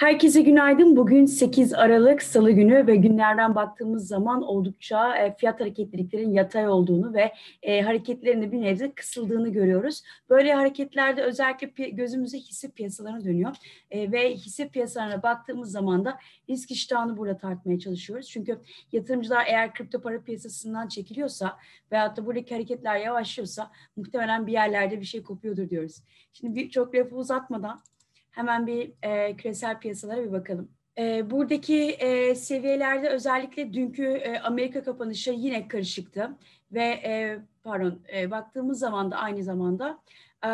Herkese günaydın. Bugün 8 Aralık Salı günü ve günlerden baktığımız zaman oldukça e, fiyat hareketliliklerin yatay olduğunu ve e, hareketlerinde bir nebze kısıldığını görüyoruz. Böyle hareketlerde özellikle gözümüze hisse piyasalarına dönüyor e, ve hisse piyasalarına baktığımız zaman da risk iştahını burada tartmaya çalışıyoruz. Çünkü yatırımcılar eğer kripto para piyasasından çekiliyorsa veyahut da buradaki hareketler yavaşlıyorsa muhtemelen bir yerlerde bir şey kopuyordur diyoruz. Şimdi bir, çok lafı uzatmadan Hemen bir e, küresel piyasalara bir bakalım. E, buradaki e, seviyelerde özellikle dünkü e, Amerika kapanışı yine karışıktı ve e, pardon e, baktığımız zaman da aynı zamanda e,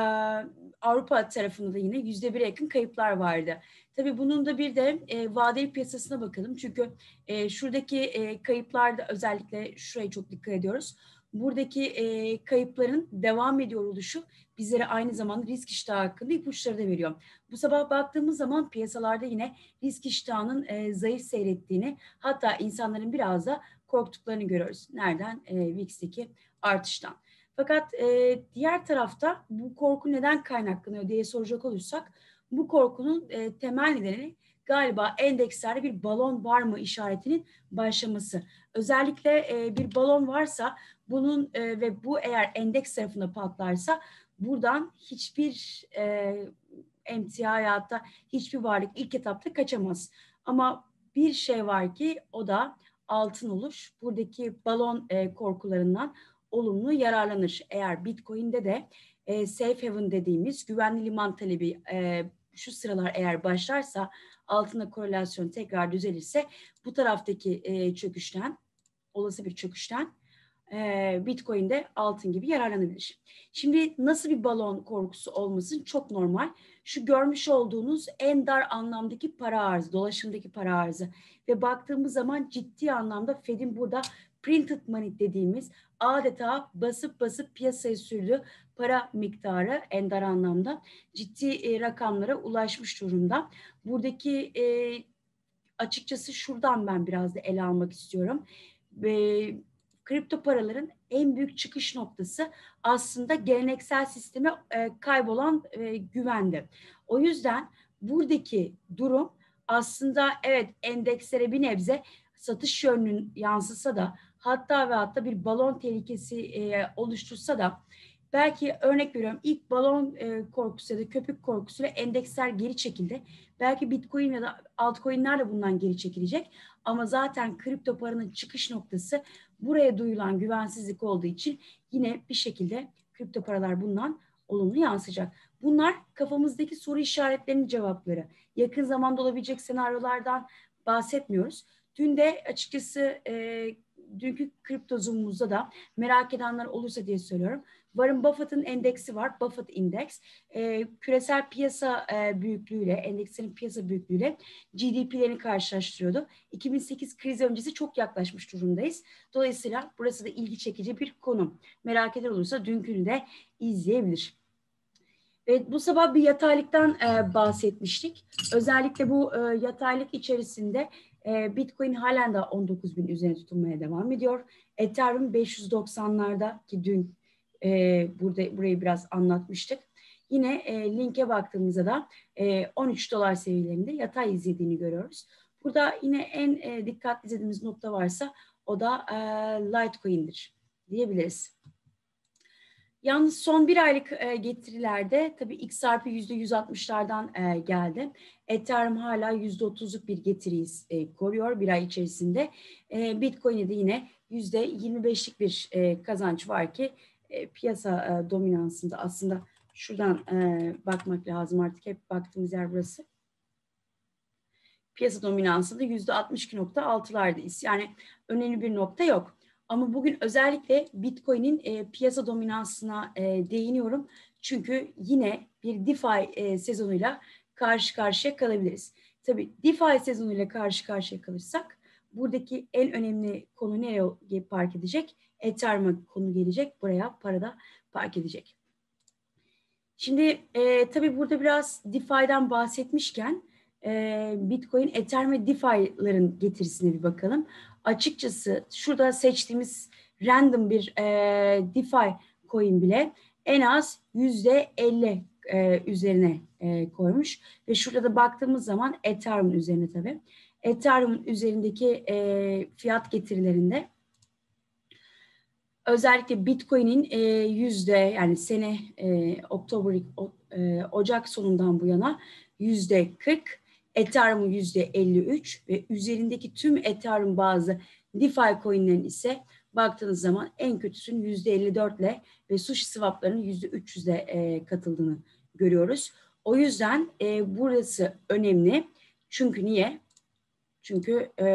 Avrupa tarafında da yine yüzde bir yakın kayıplar vardı. Tabii bunun da bir de e, vadeli piyasasına bakalım. Çünkü e, şuradaki e, kayıplarda özellikle şuraya çok dikkat ediyoruz buradaki e, kayıpların devam ediyor oluşu bizlere aynı zamanda risk iştahı hakkında ipuçları da veriyor. Bu sabah baktığımız zaman piyasalarda yine risk iştahının e, zayıf seyrettiğini hatta insanların biraz da korktuklarını görüyoruz. Nereden? E, VIX'teki artıştan. Fakat e, diğer tarafta bu korku neden kaynaklanıyor diye soracak olursak bu korkunun e, temel nedeni galiba endekslerde bir balon var mı işaretinin başlaması. Özellikle e, bir balon varsa bunun e, ve bu eğer endeks tarafında patlarsa buradan hiçbir e, emtia hayatta hiçbir varlık ilk etapta kaçamaz. Ama bir şey var ki o da altın oluş. Buradaki balon e, korkularından olumlu yararlanır. Eğer Bitcoin'de de e, safe haven dediğimiz güvenli liman talebi e, şu sıralar eğer başlarsa altına korelasyon tekrar düzelirse bu taraftaki e, çöküşten olası bir çöküşten e, Bitcoin'de altın gibi yararlanabilir. Şimdi nasıl bir balon korkusu olmasın çok normal. Şu görmüş olduğunuz en dar anlamdaki para arzı, dolaşımdaki para arzı ve baktığımız zaman ciddi anlamda Fed'in burada printed money dediğimiz adeta basıp basıp piyasaya sürdüğü para miktarı en dar anlamda ciddi e, rakamlara ulaşmış durumda. Buradaki e, açıkçası şuradan ben biraz da ele almak istiyorum. Ve kripto paraların en büyük çıkış noktası aslında geleneksel sisteme e, kaybolan e, güvendi. O yüzden buradaki durum aslında evet endekslere bir nebze satış yönünün yansısa da hatta ve hatta bir balon tehlikesi e, oluştursa da belki örnek veriyorum ilk balon e, korkusu ya da köpük korkusuyla endeksler geri çekildi. Belki Bitcoin ya da altcoin'ler de bundan geri çekilecek. Ama zaten kripto paranın çıkış noktası buraya duyulan güvensizlik olduğu için yine bir şekilde kripto paralar bundan olumlu yansıyacak. Bunlar kafamızdaki soru işaretlerinin cevapları. Yakın zamanda olabilecek senaryolardan bahsetmiyoruz. Dün de açıkçası e, dünkü kripto zoom'umuzda da merak edenler olursa diye söylüyorum. Warren Buffett'ın endeksi var. Buffett Index. E, küresel piyasa e, büyüklüğüyle, endekslerin piyasa büyüklüğüyle GDP'lerini karşılaştırıyordu. 2008 kriz öncesi çok yaklaşmış durumdayız. Dolayısıyla burası da ilgi çekici bir konu. Merak eden olursa dünkünü de izleyebilir. Evet, bu sabah bir yataylıktan e, bahsetmiştik. Özellikle bu e, yataylık içerisinde e, Bitcoin halen de 19 bin üzerine tutulmaya devam ediyor. Ethereum 590'larda ki dün e, burada burayı biraz anlatmıştık. Yine e, linke baktığımızda da e, 13 dolar seviyelerinde yatay izlediğini görüyoruz. Burada yine en e, dikkatli izlediğimiz nokta varsa o da e, Litecoin'dir diyebiliriz. Yalnız son bir aylık e, getirilerde tabii XRP %160'lardan e, geldi. Ethereum hala %30'luk bir getiriyi e, koruyor bir ay içerisinde. E, Bitcoin'de de yine %25'lik bir e, kazanç var ki e, piyasa e, dominansında aslında şuradan e, bakmak lazım artık hep baktığımız yer burası. Piyasa dominansında yüzde 62.6'lardayız. Yani önemli bir nokta yok. Ama bugün özellikle Bitcoin'in e, piyasa dominansına e, değiniyorum. Çünkü yine bir DeFi e, sezonuyla karşı karşıya kalabiliriz. Tabii DeFi sezonuyla karşı karşıya kalırsak buradaki en önemli konu nereye park edecek? Ethereum konu gelecek. Buraya para da park edecek. Şimdi e, tabii burada biraz DeFi'den bahsetmişken e, Bitcoin, Ethereum ve DeFi'ların getirisine bir bakalım. Açıkçası şurada seçtiğimiz random bir e, DeFi coin bile en az yüzde 50 e, üzerine e, koymuş ve şurada da baktığımız zaman Ethereum üzerine tabii. Ethereum üzerindeki e, fiyat getirilerinde özellikle Bitcoin'in e, yüzde yani sene e, Oktober e, Ocak sonundan bu yana yüzde 40, Ethereum yüzde 53 ve üzerindeki tüm Ethereum bazı DeFi coinlerin ise baktığınız zaman en kötüsünün yüzde 54 ile ve sushi swapların yüzde 300'de e, katıldığını görüyoruz. O yüzden e, burası önemli. Çünkü niye? Çünkü e,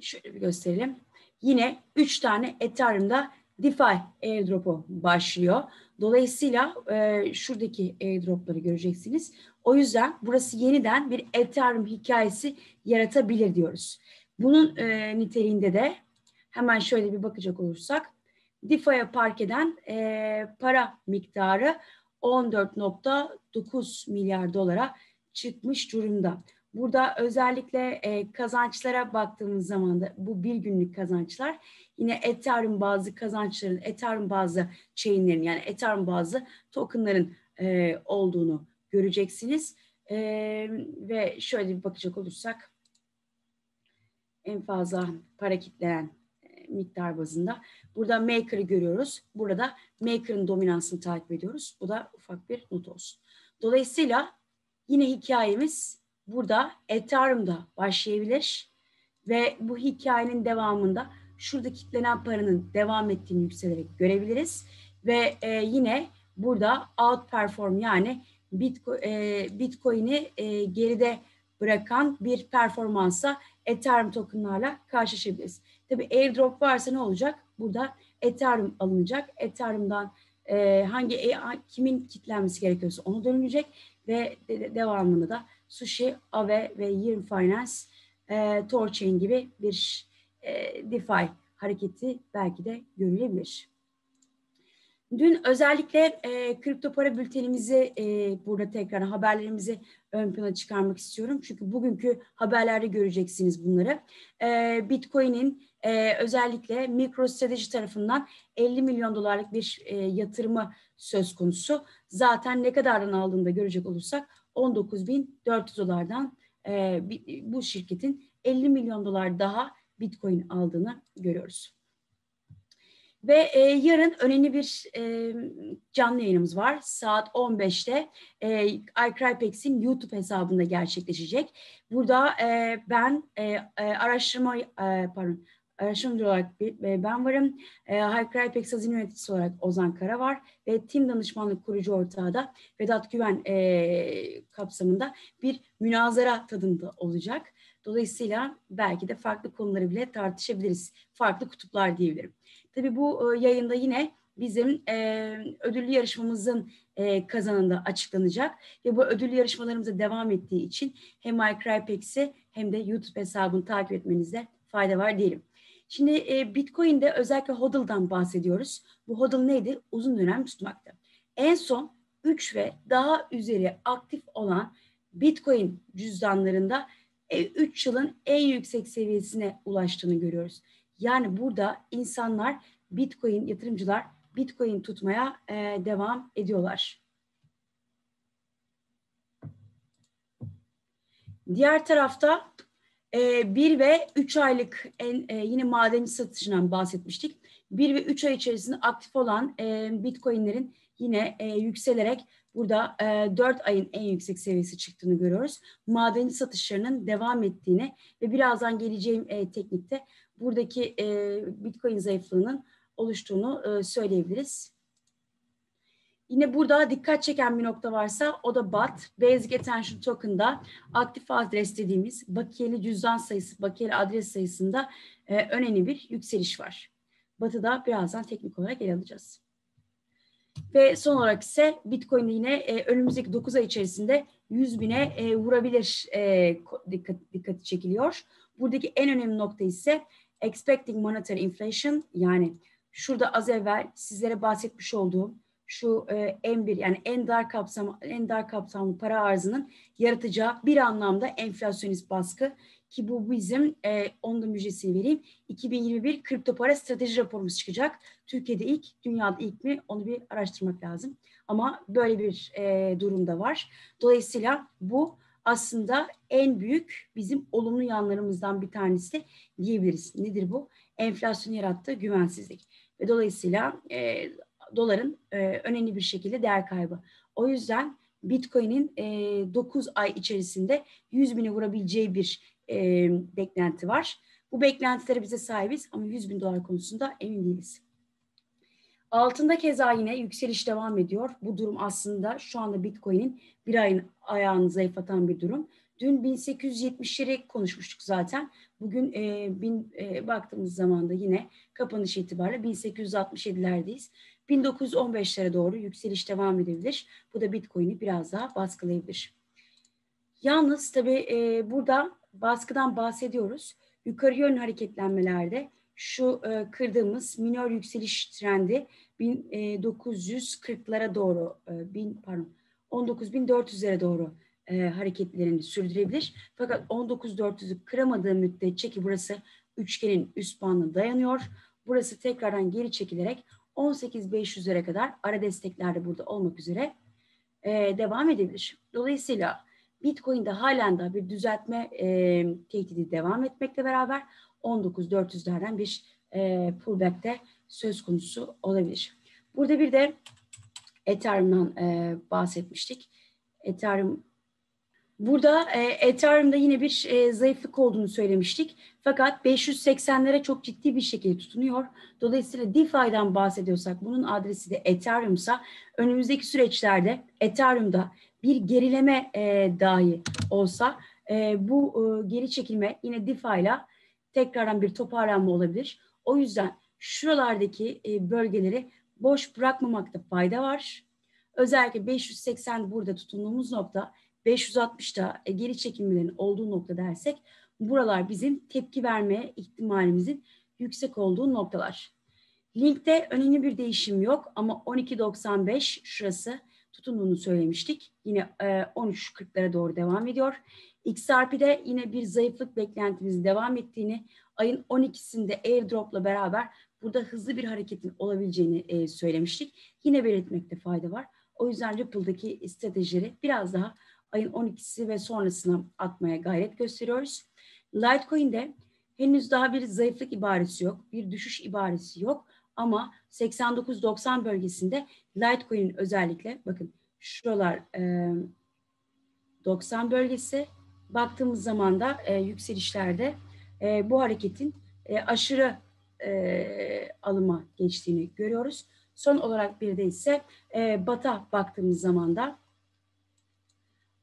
şöyle bir gösterelim. Yine 3 tane Ethereum'da DeFi airdrop'u başlıyor. Dolayısıyla e, şuradaki airdrop'ları göreceksiniz. O yüzden burası yeniden bir Ethereum hikayesi yaratabilir diyoruz. Bunun e, niteliğinde de hemen şöyle bir bakacak olursak DeFi'ye park eden e, para miktarı 14.9 milyar dolara çıkmış durumda. Burada özellikle e, kazançlara baktığımız zaman da bu bir günlük kazançlar yine Ethereum bazı kazançların, Ethereum bazı chainlerin yani Ethereum bazı tokenların e, olduğunu göreceksiniz. E, ve şöyle bir bakacak olursak en fazla para kitleyen e, miktar bazında. Burada Maker'ı görüyoruz. Burada Maker'ın dominansını takip ediyoruz. Bu da ufak bir not olsun. Dolayısıyla yine hikayemiz burada Ethereum'da başlayabilir ve bu hikayenin devamında şurada kitlenen paranın devam ettiğini yükselerek görebiliriz ve e, yine burada outperform yani Bitcoin, e, Bitcoin'i e, geride bırakan bir performansa Ethereum tokenlarla karşılaşabiliriz. Tabii airdrop varsa ne olacak? Burada Ethereum alınacak. Ethereum'dan e, hangi e, kimin kitlenmesi gerekiyorsa onu dönülecek ve de, devamında da Sushi, Aave ve Yearn Finance, e, Torchain gibi bir e, DeFi hareketi belki de görülebilir. Dün özellikle e, kripto para bültenimizi e, burada tekrar haberlerimizi ön plana çıkarmak istiyorum. Çünkü bugünkü haberlerde göreceksiniz bunları. E, Bitcoin'in e, özellikle MicroStrategy tarafından 50 milyon dolarlık bir e, yatırımı söz konusu. Zaten ne kadardan aldığını da görecek olursak 19.400 dolardan e, bu şirketin 50 milyon dolar daha Bitcoin aldığını görüyoruz. Ve e, yarın önemli bir e, canlı yayınımız var. Saat 15'te e, iCrypex'in YouTube hesabında gerçekleşecek. Burada e, ben e, e, araştırma e, pardon araştırmacı olarak e, ben varım. E, iCrypex hazine yöneticisi olarak Ozan Kara var ve Tim Danışmanlık kurucu ortağı da Vedat Güven e, kapsamında bir münazara tadında olacak. Dolayısıyla belki de farklı konuları bile tartışabiliriz. Farklı kutuplar diyebilirim. Tabii bu e, yayında yine bizim e, ödüllü yarışmamızın e, kazanında açıklanacak ve bu ödüllü yarışmalarımıza devam ettiği için hem iCrypex'i hem de YouTube hesabını takip etmenizde fayda var diyelim. Şimdi e, Bitcoin'de özellikle HODL'dan bahsediyoruz. Bu HODL neydi? Uzun dönem tutmaktı. En son 3 ve daha üzeri aktif olan Bitcoin cüzdanlarında 3 yılın en yüksek seviyesine ulaştığını görüyoruz. Yani burada insanlar Bitcoin yatırımcılar Bitcoin tutmaya e, devam ediyorlar. Diğer tarafta e, 1 ve 3 aylık en, e, yine madenci satışından bahsetmiştik. 1 ve 3 ay içerisinde aktif olan e, Bitcoin'lerin yine e, yükselerek burada e, 4 ayın en yüksek seviyesi çıktığını görüyoruz. Madenci satışlarının devam ettiğini ve birazdan geleceğim e, teknikte buradaki e, Bitcoin zayıflığının oluştuğunu e, söyleyebiliriz. Yine burada dikkat çeken bir nokta varsa o da BAT, Basic Attention Token'da aktif adres dediğimiz bakiyeli cüzdan sayısı, bakiyeli adres sayısında e, önemli bir yükseliş var. BAT'ı da birazdan teknik olarak ele alacağız. Ve son olarak ise Bitcoin yine e, önümüzdeki 9 ay içerisinde 100 bine e, vurabilir e, dikkat, dikkati çekiliyor. Buradaki en önemli nokta ise expecting monetary inflation yani şurada az evvel sizlere bahsetmiş olduğum şu e, en bir yani en dar kapsamlı en dar kapsamlı para arzının yaratacağı bir anlamda enflasyonist baskı ki bu bizim e, onun da müjdesini vereyim. 2021 kripto para strateji raporumuz çıkacak. Türkiye'de ilk, dünyada ilk mi onu bir araştırmak lazım. Ama böyle bir e, durumda var. Dolayısıyla bu aslında en büyük bizim olumlu yanlarımızdan bir tanesi diyebiliriz. Nedir bu? Enflasyon yarattığı güvensizlik. Ve dolayısıyla e, doların e, önemli bir şekilde değer kaybı. O yüzden Bitcoin'in e, 9 ay içerisinde 100 bini vurabileceği bir e, beklenti var. Bu beklentilere bize sahibiz ama 100 bin dolar konusunda emin değiliz. Altında keza yine yükseliş devam ediyor. Bu durum aslında şu anda Bitcoin'in bir ayın ayağını zayıflatan bir durum. Dün 1870'leri konuşmuştuk zaten. Bugün e, bin, e, baktığımız zaman da yine kapanış itibariyle 1867'lerdeyiz. 1915'lere doğru yükseliş devam edebilir. Bu da Bitcoin'i biraz daha baskılayabilir. Yalnız tabii e, burada baskıdan bahsediyoruz. Yukarı yönlü hareketlenmelerde şu e, kırdığımız minor yükseliş trendi 1940'lara e, doğru, e, bin, pardon 19.400'lere doğru e, hareketlerini sürdürebilir. Fakat 19.400'ü kıramadığı müddetçe ki burası üçgenin üst bandına dayanıyor. Burası tekrardan geri çekilerek 18.500'lere kadar ara desteklerde burada olmak üzere e, devam edebilir. Dolayısıyla Bitcoin'de halen daha bir düzeltme e, tehdidi devam etmekle beraber 19.400'lerden bir e, pullback'te söz konusu olabilir. Burada bir de Ethereum'dan e, bahsetmiştik. Ethereum Burada e, Ethereum'da yine bir e, zayıflık olduğunu söylemiştik. Fakat 580'lere çok ciddi bir şekilde tutunuyor. Dolayısıyla DeFi'den bahsediyorsak bunun adresi de Ethereum'sa önümüzdeki süreçlerde Ethereum'da bir gerileme e, dahi olsa e, bu e, geri çekilme yine DeFi ile tekrardan bir toparlanma olabilir. O yüzden şuralardaki e, bölgeleri boş bırakmamakta fayda var. Özellikle 580 burada tutunduğumuz nokta 560'da e, geri çekilmelerin olduğu nokta dersek buralar bizim tepki verme ihtimalimizin yüksek olduğu noktalar. Linkte önemli bir değişim yok ama 12.95 şurası tutunduğunu söylemiştik. Yine e, 13.40'lara doğru devam ediyor. XRP'de yine bir zayıflık beklentimizin devam ettiğini, ayın 12'sinde airdrop'la beraber burada hızlı bir hareketin olabileceğini e, söylemiştik. Yine belirtmekte fayda var. O yüzden Ripple'daki stratejileri biraz daha ayın 12'si ve sonrasına atmaya gayret gösteriyoruz. Litecoin'de henüz daha bir zayıflık ibaresi yok, bir düşüş ibaresi yok ama 89-90 bölgesinde Litecoin'in özellikle bakın şuralar e, 90 bölgesi baktığımız zaman da e, yükselişlerde e, bu hareketin e, aşırı e, alıma geçtiğini görüyoruz. Son olarak bir de ise e, BAT'a baktığımız zaman da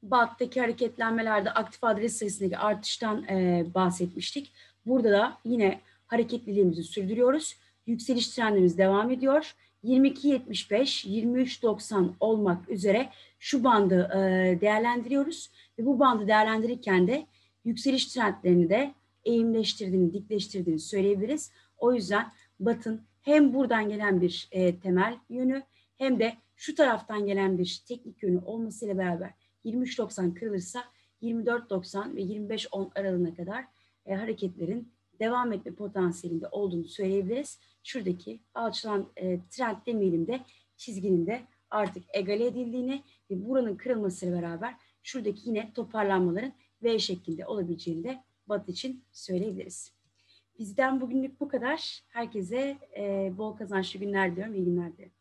BAT'taki hareketlenmelerde aktif adres sayısındaki artıştan e, bahsetmiştik. Burada da yine hareketliliğimizi sürdürüyoruz. Yükseliş trendimiz devam ediyor. 22.75, 23.90 olmak üzere şu bandı e, değerlendiriyoruz. Ve bu bandı değerlendirirken de yükseliş trendlerini de eğimleştirdiğini, dikleştirdiğini söyleyebiliriz. O yüzden Batın hem buradan gelen bir e, temel yönü hem de şu taraftan gelen bir teknik yönü olmasıyla beraber 23.90 kırılırsa 24.90 ve 25.10 aralığına kadar e, hareketlerin devam etme potansiyelinde olduğunu söyleyebiliriz. Şuradaki alçalan e, trend demeyelim de çizginin de artık egale edildiğini ve buranın kırılmasıyla beraber şuradaki yine toparlanmaların V şeklinde olabileceğini de Batı için söyleyebiliriz. Bizden bugünlük bu kadar. Herkese e, bol kazançlı günler diliyorum. İyi günler dilerim.